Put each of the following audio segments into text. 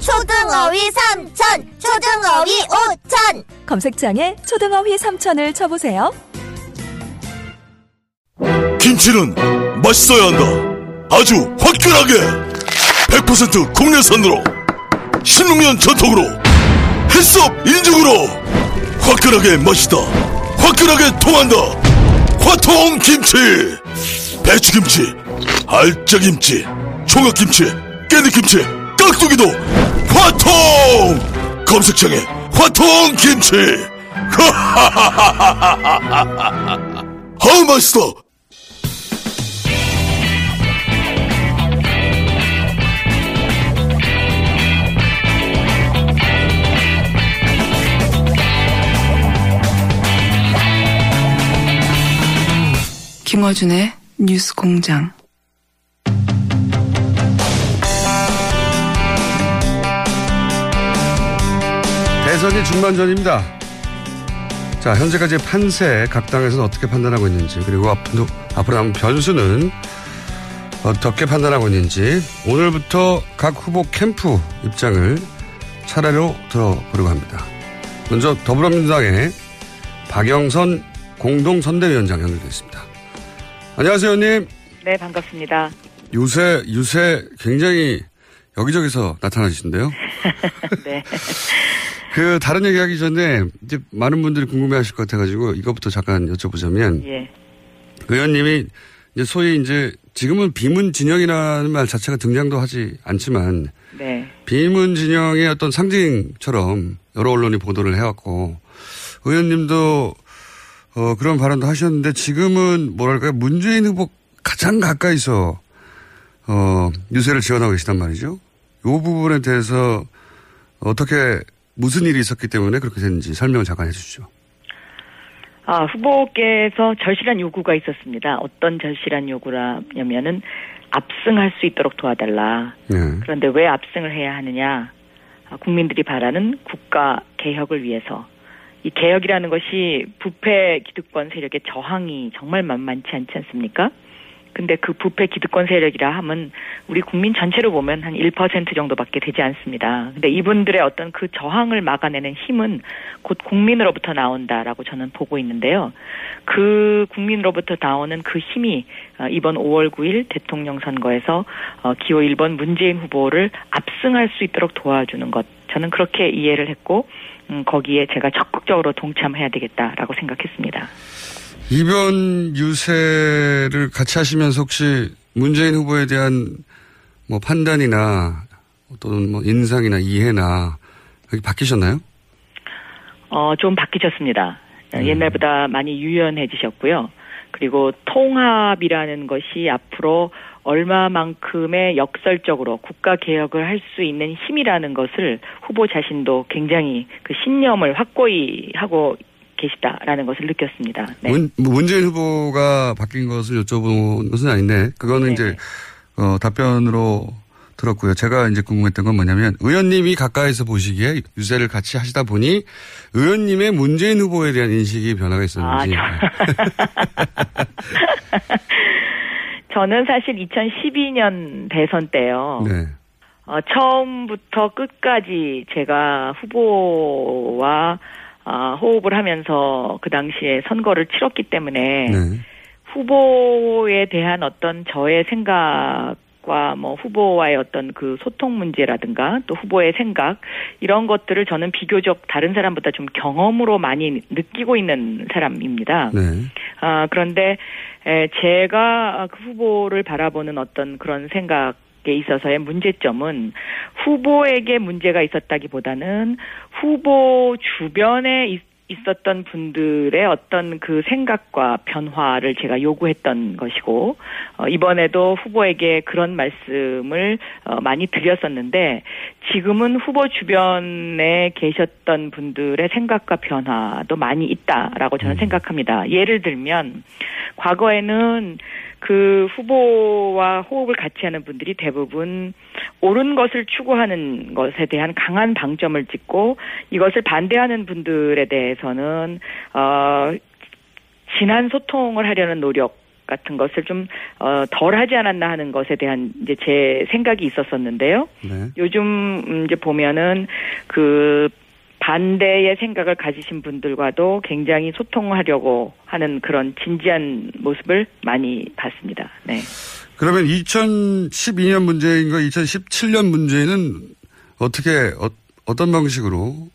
초등어휘 삼천, 초등어휘 오천. 검색창에 초등어휘 3천을 쳐보세요. 김치는 맛있어야 한다. 아주 화끈하게 100% 국내산으로 16년 전통으로 햇섭 인증으로 화끈하게 맛있다. 화끈하게 통한다. 화통 김치. 배추 김치, 알짜김치, 총각김치, 깨잎김치, 깍두기도 화통. 검색창에 화통 김치. 하하하하하하하. 아우 맛있어. 김어준의 뉴스 공장. 대선이 중반전입니다. 자, 현재까지 판세 각 당에서는 어떻게 판단하고 있는지 그리고 앞으로, 앞으로 남은 변수는 어떻게 판단하고 있는지 오늘부터 각 후보 캠프 입장을 차례로 들어보려고 합니다. 먼저 더불어민주당의 박영선 공동선대위원장 연결되어 있습니다. 안녕하세요, 의원님. 네, 반갑습니다. 요새, 요새 굉장히 여기저기서 나타나시는데요. 네. 그, 다른 얘기 하기 전에, 이제 많은 분들이 궁금해 하실 것 같아가지고, 이것부터 잠깐 여쭤보자면, 예. 의원님이 이제 소위 이제, 지금은 비문 진영이라는 말 자체가 등장도 하지 않지만, 네. 비문 진영의 어떤 상징처럼 여러 언론이 보도를 해왔고, 의원님도 어, 그런 발언도 하셨는데 지금은 뭐랄까요. 문재인 후보 가장 가까이서 어, 유세를 지원하고 계시단 말이죠. 이 부분에 대해서 어떻게 무슨 일이 있었기 때문에 그렇게 됐는지 설명을 잠깐 해 주시죠. 아, 후보께서 절실한 요구가 있었습니다. 어떤 절실한 요구라냐면은 압승할 수 있도록 도와달라. 네. 그런데 왜 압승을 해야 하느냐? 아, 국민들이 바라는 국가 개혁을 위해서 이 개혁이라는 것이 부패 기득권 세력의 저항이 정말 만만치 않지 않습니까? 근데 그 부패 기득권 세력이라 하면 우리 국민 전체로 보면 한 1% 정도밖에 되지 않습니다. 근데 이분들의 어떤 그 저항을 막아내는 힘은 곧 국민으로부터 나온다라고 저는 보고 있는데요. 그 국민으로부터 나오는 그 힘이 어, 이번 5월 9일 대통령 선거에서 어, 기호 1번 문재인 후보를 압승할 수 있도록 도와주는 것. 저는 그렇게 이해를 했고 음, 거기에 제가 적극적으로 동참해야 되겠다라고 생각했습니다. 이번 유세를 같이 하시면서 혹시 문재인 후보에 대한 뭐 판단이나 또는 뭐 인상이나 이해나 여기 바뀌셨나요? 어, 좀 바뀌셨습니다. 옛날보다 많이 유연해지셨고요. 그리고 통합이라는 것이 앞으로 얼마만큼의 역설적으로 국가 개혁을 할 수 있는 힘이라는 것을 후보 자신도 굉장히 그 신념을 확고히 하고 계시다라는 것을 느꼈습니다. 네. 문, 문재인 후보가 바뀐 것을 여쭤본 것은 아닌데 그거는 네네. 이제 어, 답변으로 들었고요. 제가 이제 궁금했던 건 뭐냐면 의원님이 가까이서 보시기에 유세를 같이 하시다 보니 의원님의 문재인 후보에 대한 인식이 변화가 있었는지. 아, 저 는 사실 2012년 대선 때요. 네. 어, 처음부터 끝까지 제가 후보와 아, 호흡을 하면서 그 당시에 선거를 치렀기 때문에 네. 후보에 대한 어떤 저의 생각과 뭐 후보와의 어떤 그 소통 문제라든가 또 후보의 생각 이런 것들을 저는 비교적 다른 사람보다 좀 경험으로 많이 느끼고 있는 사람입니다. 네. 아, 그런데 에, 제가 그 후보를 바라보는 어떤 그런 생각 에 있어서의 문제점은 후보에게 문제가 있었다기보다는 후보 주변에 있- 있었던 분들의 어떤 그 생각과 변화를 제가 요구했던 것이고 어, 이번에도 후보에게 그런 말씀을 어, 많이 드렸었는데 지금은 후보 주변에 계셨던 분들의 생각과 변화도 많이 있다라고 저는 생각합니다. 예를 들면 과거에는 그 후보와 호흡을 같이 하는 분들이 대부분 옳은 것을 추구하는 것에 대한 강한 방점을 찍고 이것을 반대하는 분들에 대해서는 어 진한 소통을 하려는 노력 같은 것을 좀 어, 덜하지 않았나 하는 것에 대한 이제 제 생각이 있었었는데요. 네. 요즘 이제 보면은 그 반대의 생각을 가지신 분들과도 굉장히 소통하려고 하는 그런 진지한 모습을 많이 봤습니다. 네. 그러면 2012년 문제인가 2017년 문제는 어떻게 어, 떤 방식으로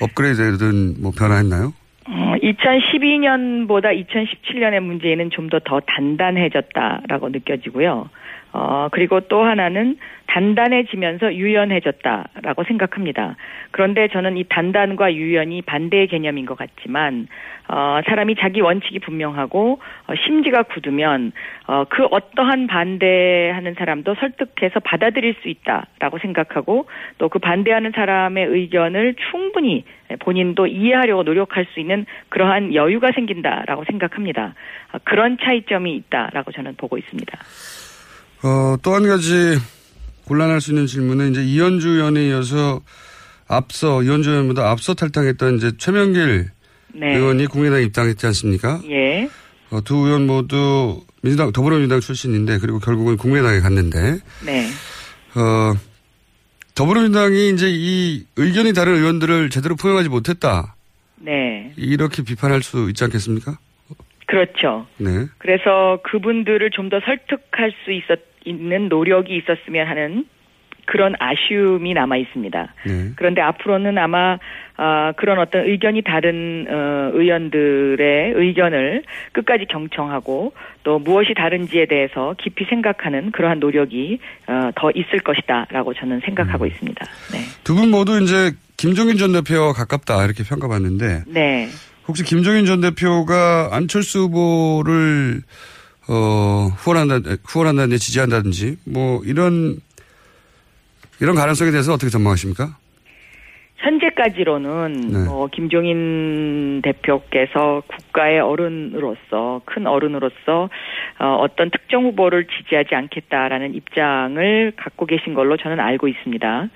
업그레이드든 뭐 변화했나요? 어, 2012년보다 2017년의 문제는 좀더 더 단단해졌다라고 느껴지고요. 어, 그리고 또 하나는 단단해지면서 유연해졌다라고 생각합니다. 그런데 저는 이 단단과 유연이 반대의 개념인 것 같지만, 어, 사람이 자기 원칙이 분명하고, 어, 심지가 굳으면, 어, 그 어떠한 반대하는 사람도 설득해서 받아들일 수 있다라고 생각하고, 또 그 반대하는 사람의 의견을 충분히 본인도 이해하려고 노력할 수 있는 그러한 여유가 생긴다라고 생각합니다. 어, 그런 차이점이 있다라고 저는 보고 있습니다. 어, 또 한 가지 곤란할 수 있는 질문은 이제 이현주 의원에 이어서 앞서 이현주 의원보다 앞서 탈당했던 이제 최명길 네. 의원이 국민의당 입당했지 않습니까? 예. 어, 두 의원 모두 민주당 더불어민주당 출신인데 그리고 결국은 국민의당에 갔는데 네. 어, 더불어민주당이 이제 이 의견이 다른 의원들을 제대로 포용하지 못했다. 네. 이렇게 비판할 수 있지 않겠습니까? 그렇죠. 네. 그래서 그분들을 좀 더 설득할 수 있었, 있는 노력이 있었으면 하는 그런 아쉬움이 남아 있습니다. 네. 그런데 앞으로는 아마 아, 그런 어떤 의견이 다른 어, 의원들의 의견을 끝까지 경청하고 또 무엇이 다른지에 대해서 깊이 생각하는 그러한 노력이 어, 더 있을 것이다라고 저는 생각하고 있습니다. 네. 두 분 모두 이제 김종인 전 대표와 가깝다 이렇게 평가받는데 네. 혹시 김종인 전 대표가 안철수 후보를 어, 후원한다, 후원한다든지 지지한다든지 뭐 이런 이런 가능성에 대해서 어떻게 전망하십니까? 현재까지로는 네. 뭐 김종인 대표께서 국가의 어른으로서 큰 어른으로서 어, 어떤 특정 후보를 지지하지 않겠다라는 입장을 갖고 계신 걸로 저는 알고 있습니다.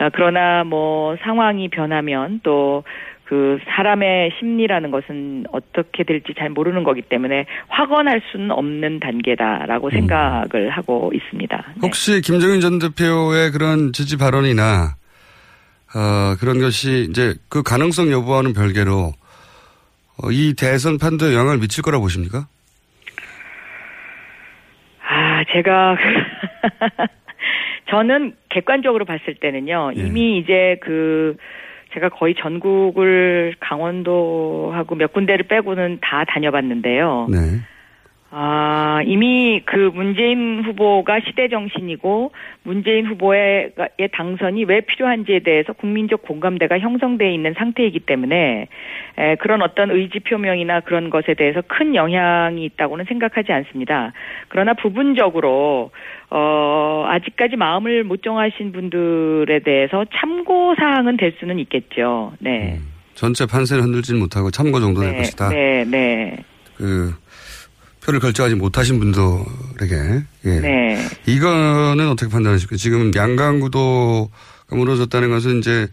어, 그러나 뭐 상황이 변하면 또 그 사람의 심리라는 것은 어떻게 될지 잘 모르는 거기 때문에 확언할 수는 없는 단계다라고 생각을 하고 있습니다. 네. 혹시 김종인 전 대표의 그런 지지 발언이나 어, 그런 것이 이제 그 가능성 여부와는 별개로 어, 이 대선 판도에 영향을 미칠 거라 보십니까? 아, 제가 저는 객관적으로 봤을 때는요. 예. 이미 이제 그 제가 거의 전국을 강원도하고 몇 군데를 빼고는 다 다녀봤는데요. 네. 아, 이미 그 문재인 후보가 시대 정신이고 문재인 후보의 의 당선이 왜 필요한지에 대해서 국민적 공감대가 형성돼 있는 상태이기 때문에 에, 그런 어떤 의지 표명이나 그런 것에 대해서 큰 영향이 있다고는 생각하지 않습니다. 그러나 부분적으로 어, 아직까지 마음을 못 정하신 분들에 대해서 참고 사항은 될 수는 있겠죠. 네. 전체 판세를 흔들지는 못하고 참고 정도 될 네, 것이다. 네, 네. 그 표를 결정하지 못하신 분들에게 예. 네. 이거는 어떻게 판단하십니까? 지금 양강구도가 무너졌다는 것은 이제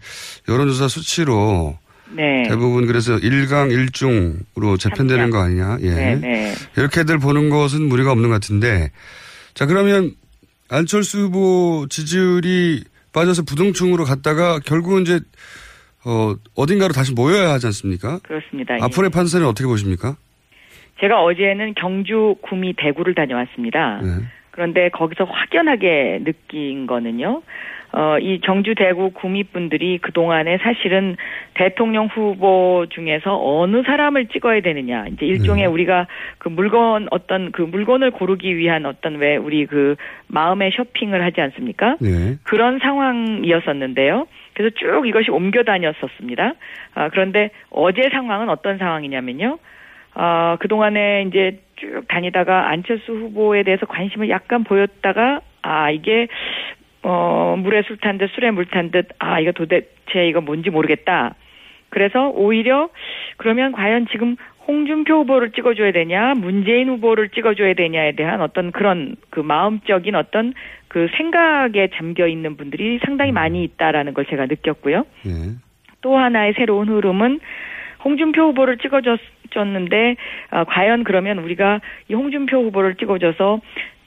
여론조사 수치로 네. 대부분 그래서 일강일중으로 재편되는 거 아니냐? 예. 네, 네. 이렇게들 보는 것은 무리가 없는 것 같은데 자 그러면 안철수 후보 지지율이 빠져서 부동층으로 갔다가 결국은 이제 어 어딘가로 다시 모여야 하지 않습니까? 그렇습니다. 예. 앞으로의 판세는 어떻게 보십니까? 제가 어제는 경주, 구미, 대구를 다녀왔습니다. 네. 그런데 거기서 확연하게 느낀 거는요. 어, 이 경주, 대구, 구미 분들이 그동안에 사실은 대통령 후보 중에서 어느 사람을 찍어야 되느냐. 이제 일종의 네. 우리가 그 물건, 어떤 그 물건을 고르기 위한 어떤 왜 우리 그 마음의 쇼핑을 하지 않습니까? 네. 그런 상황이었었는데요. 그래서 쭉 이것이 옮겨 다녔었습니다. 아, 그런데 어제 상황은 어떤 상황이냐면요. 아, 그동안에 이제 쭉 다니다가 안철수 후보에 대해서 관심을 약간 보였다가 아, 이게 어, 물에 술 탄 듯 술에 물 탄 듯 아, 이거 도대체 이거 뭔지 모르겠다. 그래서 오히려 그러면 과연 지금 홍준표 후보를 찍어줘야 되냐, 문재인 후보를 찍어줘야 되냐에 대한 어떤 그런 그 마음적인 어떤 그 생각에 잠겨 있는 분들이 상당히 많이 있다라는 걸 제가 느꼈고요. 예. 또 하나의 새로운 흐름은 홍준표 후보를 찍어줬는데 아, 과연 그러면 우리가 이 홍준표 후보를 찍어줘서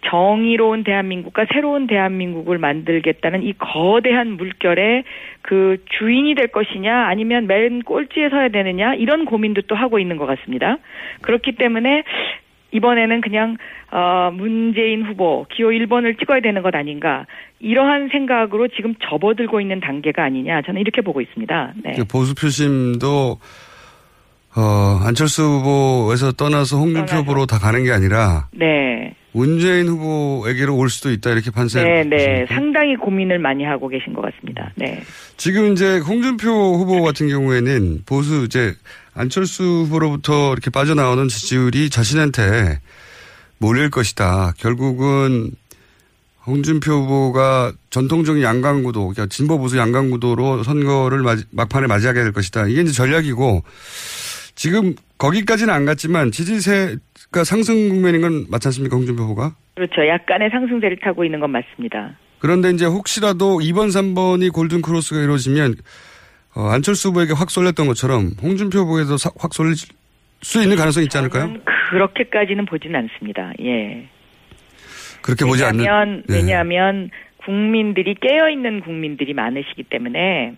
정의로운 대한민국과 새로운 대한민국을 만들겠다는 이 거대한 물결의 그 주인이 될 것이냐 아니면 맨 꼴찌에 서야 되느냐 이런 고민도 또 하고 있는 것 같습니다. 그렇기 때문에 이번에는 그냥 어 문재인 후보 기호 1번을 찍어야 되는 것 아닌가 이러한 생각으로 지금 접어들고 있는 단계가 아니냐 저는 이렇게 보고 있습니다. 네. 그 보수 표심도 어, 안철수 후보에서 떠나서 홍준표. 후보로 다 가는 게 아니라 네. 문재인 후보에게로 올 수도 있다 이렇게 판세. 네, 네. 상당히 고민을 많이 하고 계신 것 같습니다. 네. 지금 이제 홍준표 후보 같은 경우에는 보수 이제 안철수 후보로부터 이렇게 빠져나오는 지지율이 자신한테 몰릴 것이다. 결국은 홍준표 후보가 전통적인 양강구도, 그러니까 진보 보수 양강구도로 선거를 막판에 맞이하게 될 것이다. 이게 이제 전략이고 지금 거기까지는 안 갔지만 지지세가 상승 국면인 건 맞지 않습니까? 홍준표 후보가? 그렇죠. 약간의 상승세를 타고 있는 건 맞습니다. 그런데 이제 혹시라도 2번, 3번이 골든 크로스가 이루어지면 어, 안철수 후보에게 확 쏠렸던 것처럼 홍준표 후보에도 사- 확 쏠릴 수 있는 가능성이 있지 않을까요? 저는 그렇게까지는 보지는 않습니다. 예. 그렇게 보지 않는. 네. 왜냐하면 국민들이 깨어 있는 국민들이 많으시기 때문에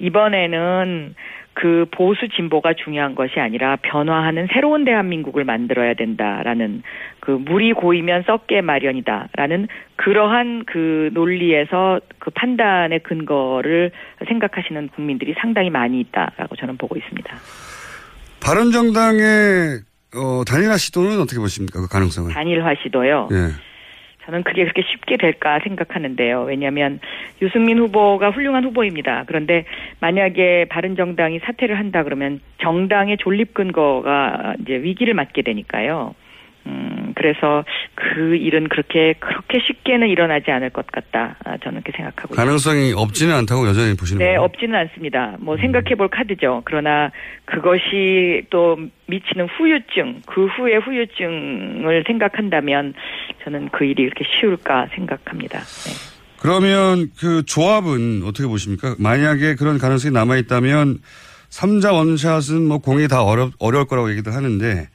이번에는 그 보수 진보가 중요한 것이 아니라 변화하는 새로운 대한민국을 만들어야 된다라는 그 물이 고이면 썩게 마련이다라는 그러한 그 논리에서 그 판단의 근거를 생각하시는 국민들이 상당히 많이 있다라고 저는 보고 있습니다. 바른정당의 어, 단일화 시도는 어떻게 보십니까? 그 가능성을. 단일화 시도요. 예. 저는 그게 그렇게 쉽게 될까 생각하는데요. 왜냐하면 유승민 후보가 훌륭한 후보입니다. 그런데 만약에 바른정당이 사퇴를 한다 그러면 정당의 존립 근거가 이제 위기를 맞게 되니까요. 음, 그래서 그 일은 그렇게 그렇게 쉽게는 일어나지 않을 것 같다. 아, 저는 그렇게 생각하고 있습니다. 가능성이 없지는 않다고 여전히 보시는 네, 거예요? 없지는 않습니다. 뭐 생각해 볼 카드죠. 그러나 그것이 또 미치는 후유증, 그 후의 후유증을 생각한다면 저는 그 일이 이렇게 쉬울까 생각합니다. 네. 그러면 그 조합은 어떻게 보십니까? 만약에 그런 가능성이 남아 있다면 삼자 원샷은 뭐 공이 다 어려, 어려울 거라고 얘기들 하는데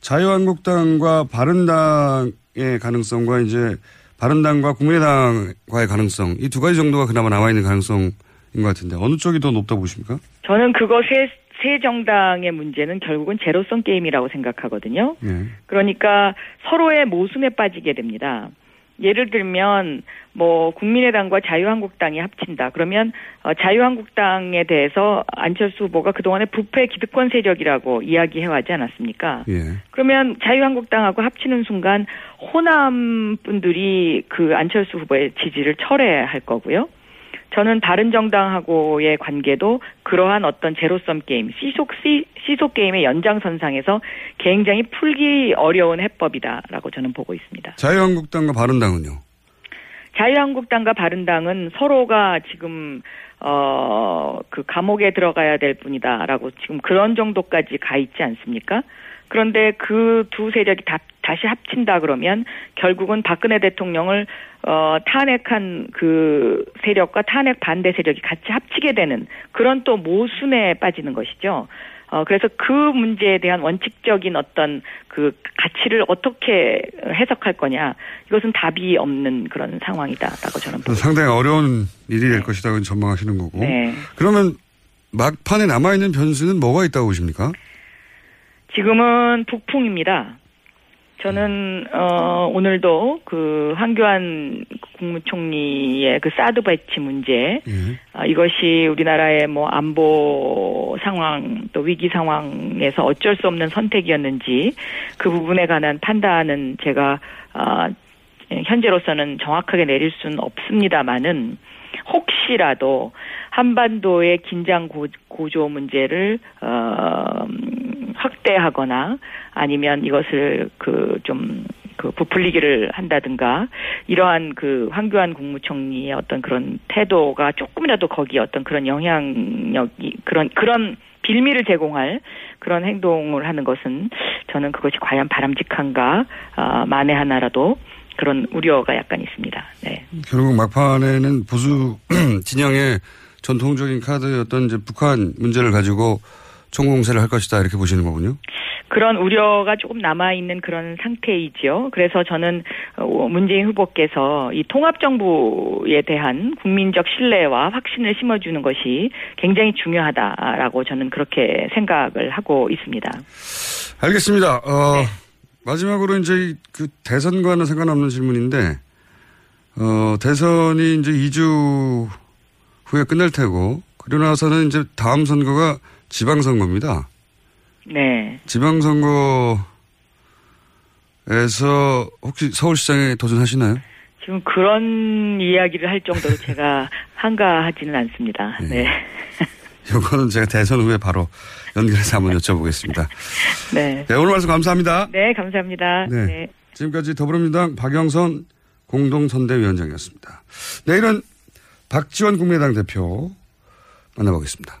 자유한국당과 바른당의 가능성과 이제 바른당과 국민의당과의 가능성 이 두 가지 정도가 그나마 남아 있는 가능성인 것 같은데 어느 쪽이 더 높다고 보십니까? 저는 그거 세, 세 정당의 문제는 결국은 제로성 게임이라고 생각하거든요. 예. 그러니까 서로의 모순에 빠지게 됩니다. 예를 들면 뭐 국민의당과 자유한국당이 합친다. 그러면 어, 자유한국당에 대해서 안철수 후보가 그동안에 부패 기득권 세력이라고 이야기해 왔지 않았습니까? 예. 그러면 자유한국당하고 합치는 순간 호남 분들이 그 안철수 후보의 지지를 철회할 거고요. 저는 다른 정당하고의 관계도 그러한 어떤 제로섬 게임, 시속 시, 시속 게임의 연장선상에서 굉장히 풀기 어려운 해법이다라고 저는 보고 있습니다. 자유한국당과 바른당은요? 자유한국당과 바른당은 서로가 지금 어 그 감옥에 들어가야 될 뿐이다라고 지금 그런 정도까지 가 있지 않습니까? 그런데 그 두 세력이 다, 다시 합친다 그러면 결국은 박근혜 대통령을 어 탄핵한 그 세력과 탄핵 반대 세력이 같이 합치게 되는 그런 또 모순에 빠지는 것이죠. 어, 그래서 그 문제에 대한 원칙적인 어떤 그 가치를 어떻게 해석할 거냐. 이것은 답이 없는 그런 상황이다라고 저는 보고 상당히 어려운 일이 될 것이라고 전망하시는 거고. 네. 그러면 막판에 남아있는 변수는 뭐가 있다고 보십니까? 지금은 북풍입니다. 저는 어 오늘도 그 황교안 국무총리의 그 사드 배치 문제 예. 아, 이것이 우리나라의 뭐 안보 상황 또 위기 상황에서 어쩔 수 없는 선택이었는지 그 부분에 관한 판단은 제가 아 예, 현재로서는 정확하게 내릴 수는 없습니다만은 혹시라도 한반도의 긴장 고, 고조 문제를 어, 음, 확대하거나 아니면 이것을 그좀 그 부풀리기를 한다든가 이러한 그 황교안 국무총리의 어떤 그런 태도가 조금이라도 거기에 어떤 그런 영향력이 그런 그런 빌미를 제공할 그런 행동을 하는 것은 저는 그것이 과연 바람직한가 아, 만에 하나라도 그런 우려가 약간 있습니다. 네. 결국 막판에는 보수 진영의 전통적인 카드였던 이제 북한 문제를 가지고 총공세를 할 것이다 이렇게 보시는 거군요. 그런 우려가 조금 남아 있는 그런 상태이지요. 그래서 저는 어, 문재인 후보께서 이 통합 정부에 대한 국민적 신뢰와 확신을 심어주는 것이 굉장히 중요하다라고 저는 그렇게 생각을 하고 있습니다. 알겠습니다. 어, 마지막으로 이제 그 대선과는 상관없는 질문인데, 어, 대선이 이제 2주 후에 끝날 테고, 그러고 나서는 이제 다음 선거가 지방선거입니다. 네. 지방선거에서 혹시 서울시장에 도전하시나요? 지금 그런 이야기를 할 정도로 제가 한가하지는 않습니다. 네. 요거는 제가 대선 후에 바로 연결해서 한번 여쭤보겠습니다. 네. 네, 오늘 말씀 감사합니다. 네, 감사합니다. 네. 네. 지금까지 더불어민주당 박영선 공동선대위원장이었습니다. 내일은 박지원 국민의당 대표 만나보겠습니다.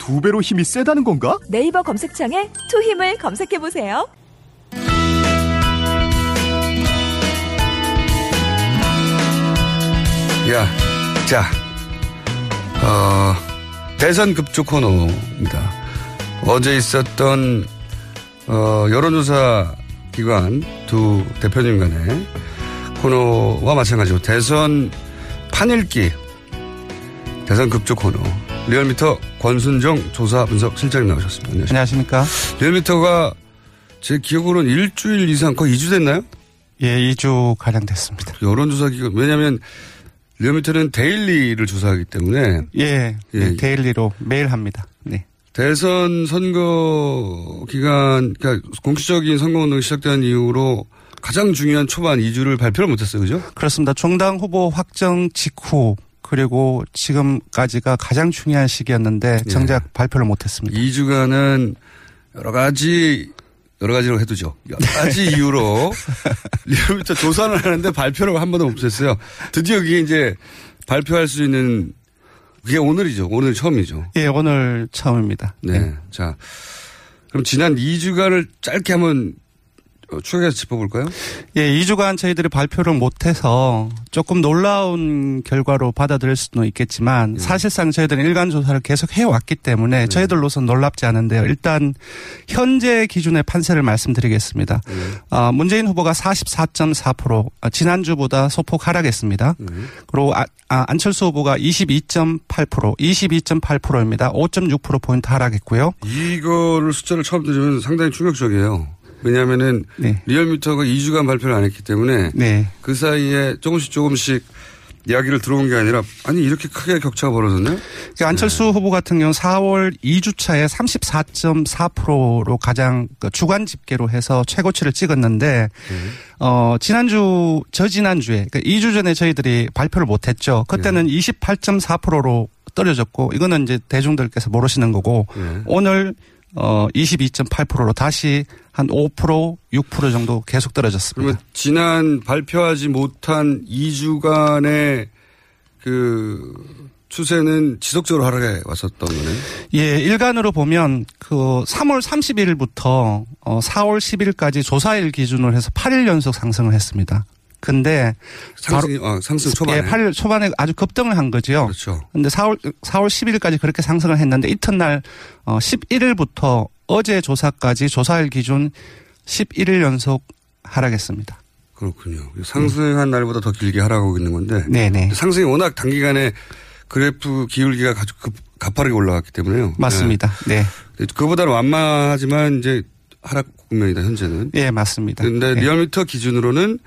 두 배로 힘이 세다는 건가? 네이버 검색창에 투 힘을 검색해 보세요. 야, 자, 어, 대선 급조 코너입니다. 어제 있었던, 어, 여론조사 기관 두 대표님 간의 코너와 마찬가지로 대선 판읽기 대선 급조 코너 리얼미터 권순정 조사 분석 실장님 나오셨습니다. 안녕하십니까. 리얼미터가 제 기억으로는 일주일 이상 거의 2주 됐나요? 예, 2주 가량 됐습니다. 여론조사 기관 왜냐하면 리얼미터는 daily를 조사하기 때문에 예, 예. 네, daily로 매일 합니다. 네. 대선 선거 기간, 그러니까 공식적인 선거 운동이 시작된 이후로 가장 중요한 초반 2주를 발표를 못했어요, 그죠? 그렇습니다. 종당 후보 확정 직후 그리고 지금까지가 가장 중요한 시기였는데 예. 정작 발표를 못했습니다. 2주간은 여러 가지 여러 가지로 해두죠. 여러 가지 이유로 리얼미터 조사를 하는데 발표를 한 번도 못했어요. 드디어 그게 이제 발표할 수 있는 그게 오늘이죠. 오늘 처음이죠. 예, 오늘 처음입니다. 네. 자, 그럼 지난 2주간을 짧게 한번 어, 추억해서 짚어볼까요? 예, 2주간 저희들이 발표를 못해서 조금 놀라운 결과로 받아들일 수도 있겠지만 사실상 저희들은 일간 조사를 계속 해왔기 때문에 저희들로서는 놀랍지 않은데요. 일단 현재 기준의 판세를 말씀드리겠습니다. 아, 문재인 후보가 44.4% 아, 지난주보다 소폭 하락했습니다. 그리고 아, 아, 안철수 후보가 22.8% 22.8%입니다. 5.6%포인트 하락했고요. 이거를 숫자를 처음 들으면 상당히 충격적이에요. 왜냐하면은 네. 리얼미터가 2주간 발표를 안 했기 때문에 네. 그 사이에 조금씩 조금씩 이야기를 들어온 게 아니라 아니 이렇게 크게 격차가 벌어졌나요? 그러니까 안철수 후보 같은 경우 4월 2주차에 34.4%로 가장 그 주간 집계로 해서 최고치를 찍었는데 어 지난주 저 지난주에 그러니까 2주 전에 저희들이 발표를 못 했죠. 그때는 28.4%로 떨어졌고 이거는 이제 대중들께서 모르시는 거고 네. 오늘 어 22.8%로 다시 한 5% 6% 정도 계속 떨어졌습니다. 그러면 지난 발표하지 못한 2주간의 그 추세는 지속적으로 하락해 왔었던 거네. 예, 일간으로 보면 그 3월 30일부터 어 4월 10일까지 조사일 기준으로 해서 8일 연속 상승을 했습니다. 근데 상승, 어, 상승 초반에. 예, 8일 초반에 아주 급등을 한 거죠. 그렇죠. 근데 4월 4월 10일까지 그렇게 상승을 했는데 이튿날 어 11일부터 어제 조사까지 조사일 기준 11일 연속 하락했습니다. 그렇군요. 상승한 날보다 더 길게 하라고 있는 건데. 네네. 상승이 워낙 단기간에 그래프 기울기가 가- 급, 가파르게 올라갔기 때문에요. 맞습니다. 네. 네. 그보다는 완만하지만 이제 하락 국면이다, 현재는. 예, 맞습니다. 근데 네. 리얼미터 기준으로는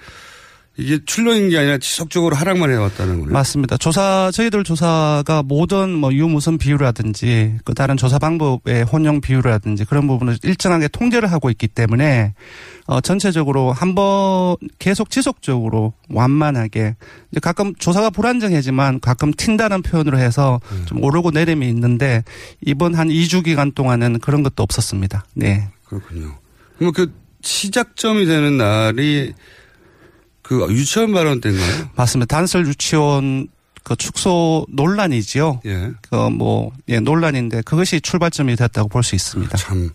이게 출렁인 게 아니라 지속적으로 하락만 해왔다는 거네요. 맞습니다. 조사 저희들 조사가 모든 뭐 유무선 비율이라든지 그 다른 조사 방법의 혼용 비율이라든지 그런 부분을 일정하게 통제를 하고 있기 때문에 어 전체적으로 한번 계속 지속적으로 완만하게 이제 가끔 조사가 불안정해지만 가끔 튄다는 표현으로 해서 좀 오르고 내림이 있는데 이번 한 2주 기간 동안은 그런 것도 없었습니다. 네. 그렇군요. 그럼 그 시작점이 되는 날이 그 유치원 발언 때인가요? 맞습니다. 단설 유치원 그 축소 논란이지요. 예. 그 뭐, 예, 논란인데 그것이 출발점이 됐다고 볼 수 있습니다. 참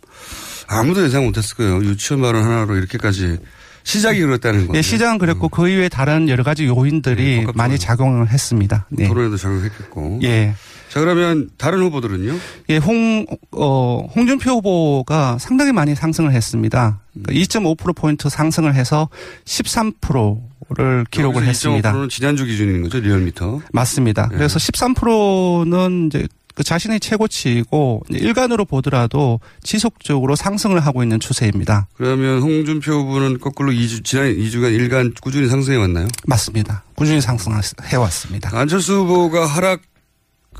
아무도 예상 못했을 거예요. 유치원 발언 하나로 이렇게까지 시작이 그렇다는 거예요. 예, 시장은 그랬고 그 이외에 다른 여러 가지 요인들이 많이 작용을 했습니다. 네. 토론에도 작용했겠고. 예. 자 그러면 다른 후보들은요? 예, 홍, 어, 홍준표 후보가 상당히 많이 상승을 했습니다. 음. 그러니까 2.5%포인트 상승을 해서 13%를 기록을 했습니다. 2.5%는 지난주 기준인 거죠, 리얼미터. 맞습니다. 예. 그래서 13%는 이제 그 자신의 최고치이고 일간으로 보더라도 지속적으로 상승을 하고 있는 추세입니다. 그러면 홍준표 후보는 거꾸로 2주, 지난 2주간 일간 꾸준히 상승해 왔나요? 맞습니다. 꾸준히 상승해 왔습니다. 안철수 후보가 하락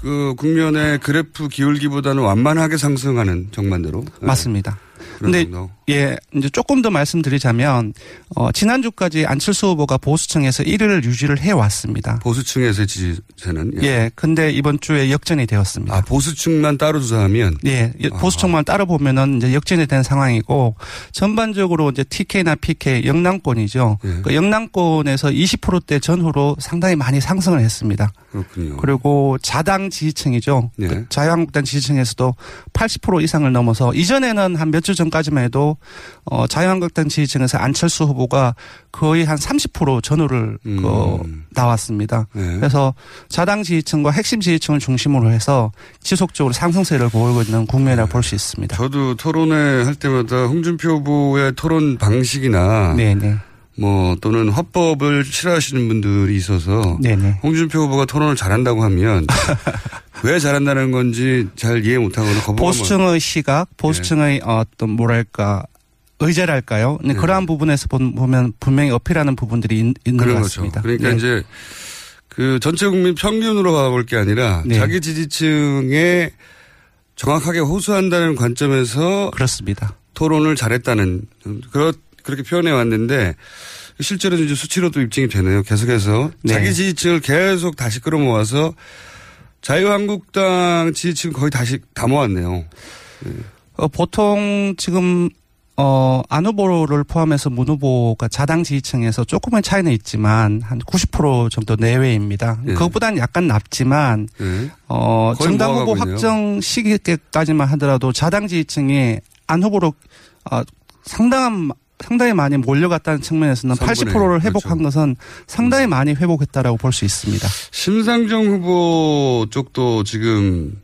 그 국면의 그래프 기울기보다는 완만하게 상승하는 정반대로. 네. 맞습니다. 그런 근데 정도. 예, 이제 조금 더 말씀드리자면 어 지난주까지 안철수 후보가 보수층에서 1위를 유지를 해 왔습니다. 보수층에서의 지지세는 예. 근데 이번 주에 역전이 되었습니다. 아, 보수층만 따로 조사하면 예, 보수층만 따로 보면은 이제 역전이 된 상황이고 전반적으로 이제 TK나 PK 영남권이죠. 예. 그 영남권에서 20%대 전후로 상당히 많이 상승을 했습니다. 그렇군요. 그리고 자당 지지층이죠. 예. 그 자유한국당 지지층에서도 80% 이상을 넘어서 이전에는 한 몇 주 전까지만 해도 어 자유한국당 지지층에서 안철수 후보가 거의 한 30% 전후를 음. 그 나왔습니다. 네. 그래서 자당 지지층과 핵심 지지층을 중심으로 해서 지속적으로 상승세를 보이고 있는 국면이라고 볼수 있습니다. 저도 토론회 할 때마다 홍준표 후보의 토론 방식이나 네네. 뭐 또는 화법을 싫어하시는 분들이 있어서 네네. 홍준표 후보가 토론을 잘한다고 하면 왜 잘한다는 건지 잘 이해 못하거나 거부감 보수층의 시각, 보수층의 어떤 뭐랄까 의제랄까요? 네. 그러한 부분에서 본- 보면 분명히 어필하는 부분들이 있, 는 것 같습니다. 거죠. 그러니까 네. 이제 그 전체 국민 평균으로 봐볼 게 아니라 네. 자기 지지층에 정확하게 호소한다는 관점에서 그렇습니다. 토론을 잘했다는 그렇 그렇게 표현해 왔는데 실제로 이제 수치로도 입증이 되네요. 계속해서 네. 자기 지지층을 계속 다시 끌어모아서 자유한국당 지지층 거의 다시 다 모았네요. 어, 보통 지금 어, 안 후보를 포함해서 문 후보가 자당 지지층에서 조금의 차이는 있지만 한 90% 정도 내외입니다. 예. 그것보다는 약간 낮지만 네. 어, 정당 후보. 확정 시기까지만 하더라도 자당 지지층이 안 후보로 어, 상당한 상당히 많이 몰려갔다는 측면에서는 3분의 80%를 일, 회복한 그렇죠. 것은 상당히 많이 회복했다라고 볼 수 있습니다. 심상정 후보 쪽도 지금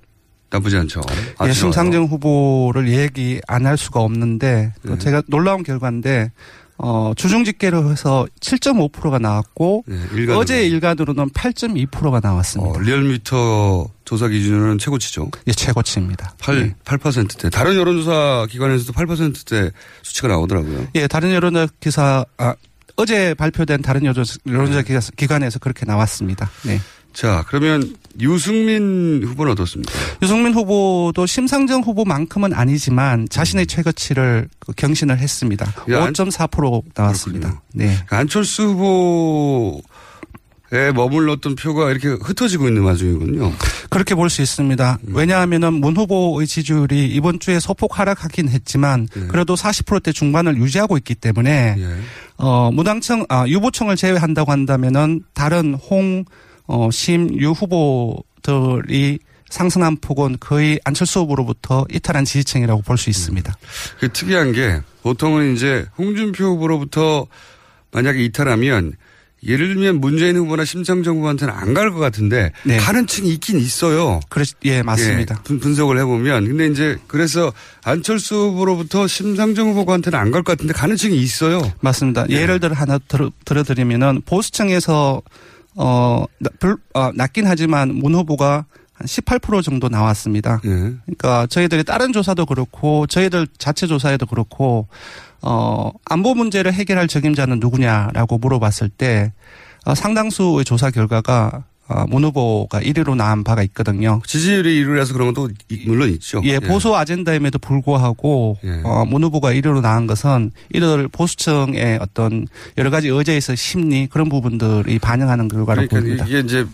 나쁘지 않죠. 예. 심상정 후보를 얘기 안 할 수가 없는데 또 네. 제가 놀라운 결과인데 어, 주중 집계로 해서 7.5%가 나왔고 네, 일간으로. 어제 일간으로는 8.2%가 나왔습니다. 어, 리얼미터 조사 기준으로는 최고치죠. 예, 최고치입니다. 8, 예. 8%대. 다른 여론조사 기관에서도 8%대 수치가 나오더라고요. 예, 다른 여론조사 기사 아, 어제 발표된 다른 여론조사 여론조사 기사- 기관에서 그렇게 나왔습니다. 네. 자, 그러면 유승민 후보는 어떻습니까? 유승민 후보도 심상정 후보만큼은 아니지만 자신의 최고치를 그 경신을 했습니다. 야, 안- 5.4% 나왔습니다. 네. 안철수 후보 에 머물렀던 표가 이렇게 흩어지고 있는 와중이군요. 그렇게 볼 수 있습니다. 음. 왜냐하면은 문 후보의 지지율이 이번 주에 소폭 하락하긴 했지만 예. 그래도 40%대 중반을 유지하고 있기 때문에 예. 어 무당청 아 유보청을 제외한다고 한다면은 다른 홍 어, 심, 유 후보들이 상승한 폭은 거의 안철수 후보로부터 이탈한 지지층이라고 볼 수 있습니다. 그 특이한 게 보통은 이제 홍준표 후보로부터 만약에 이탈하면 예를 들면 문재인 후보나 심상정 후보한테는 안 갈 것 같은데 네. 가는 층이 있긴 있어요. 그렇, 예, 맞습니다. 예, 분, 분석을 해 보면 근데 이제 그래서 안철수 후보로부터 심상정 후보한테는 안 갈 것 같은데 가는 층이 있어요. 맞습니다. 예 를 들어 하나 들어, 들어드리면은 보수층에서 어, 나- 별, 어, 낮긴 하지만 문 후보가 한 18% 정도 나왔습니다. 예. 그러니까 저희들이 다른 조사도 그렇고 저희들 자체 조사에도 그렇고 어, 안보 문제를 해결할 적임자는 누구냐라고 물어봤을 때 어, 상당수의 조사 결과가 어, 문 후보가 1위로 나온 바가 있거든요. 지지율이 1위라서 그런 것도 이- 물론 있죠. 예, 보수 아젠다임에도 불구하고 예. 어, 문 후보가 1위로 나온 것은 이들 보수층의 어떤 여러 가지 의제에서 심리 그런 부분들이 반영하는 결과로 그러니까 보입니다. 이게 이제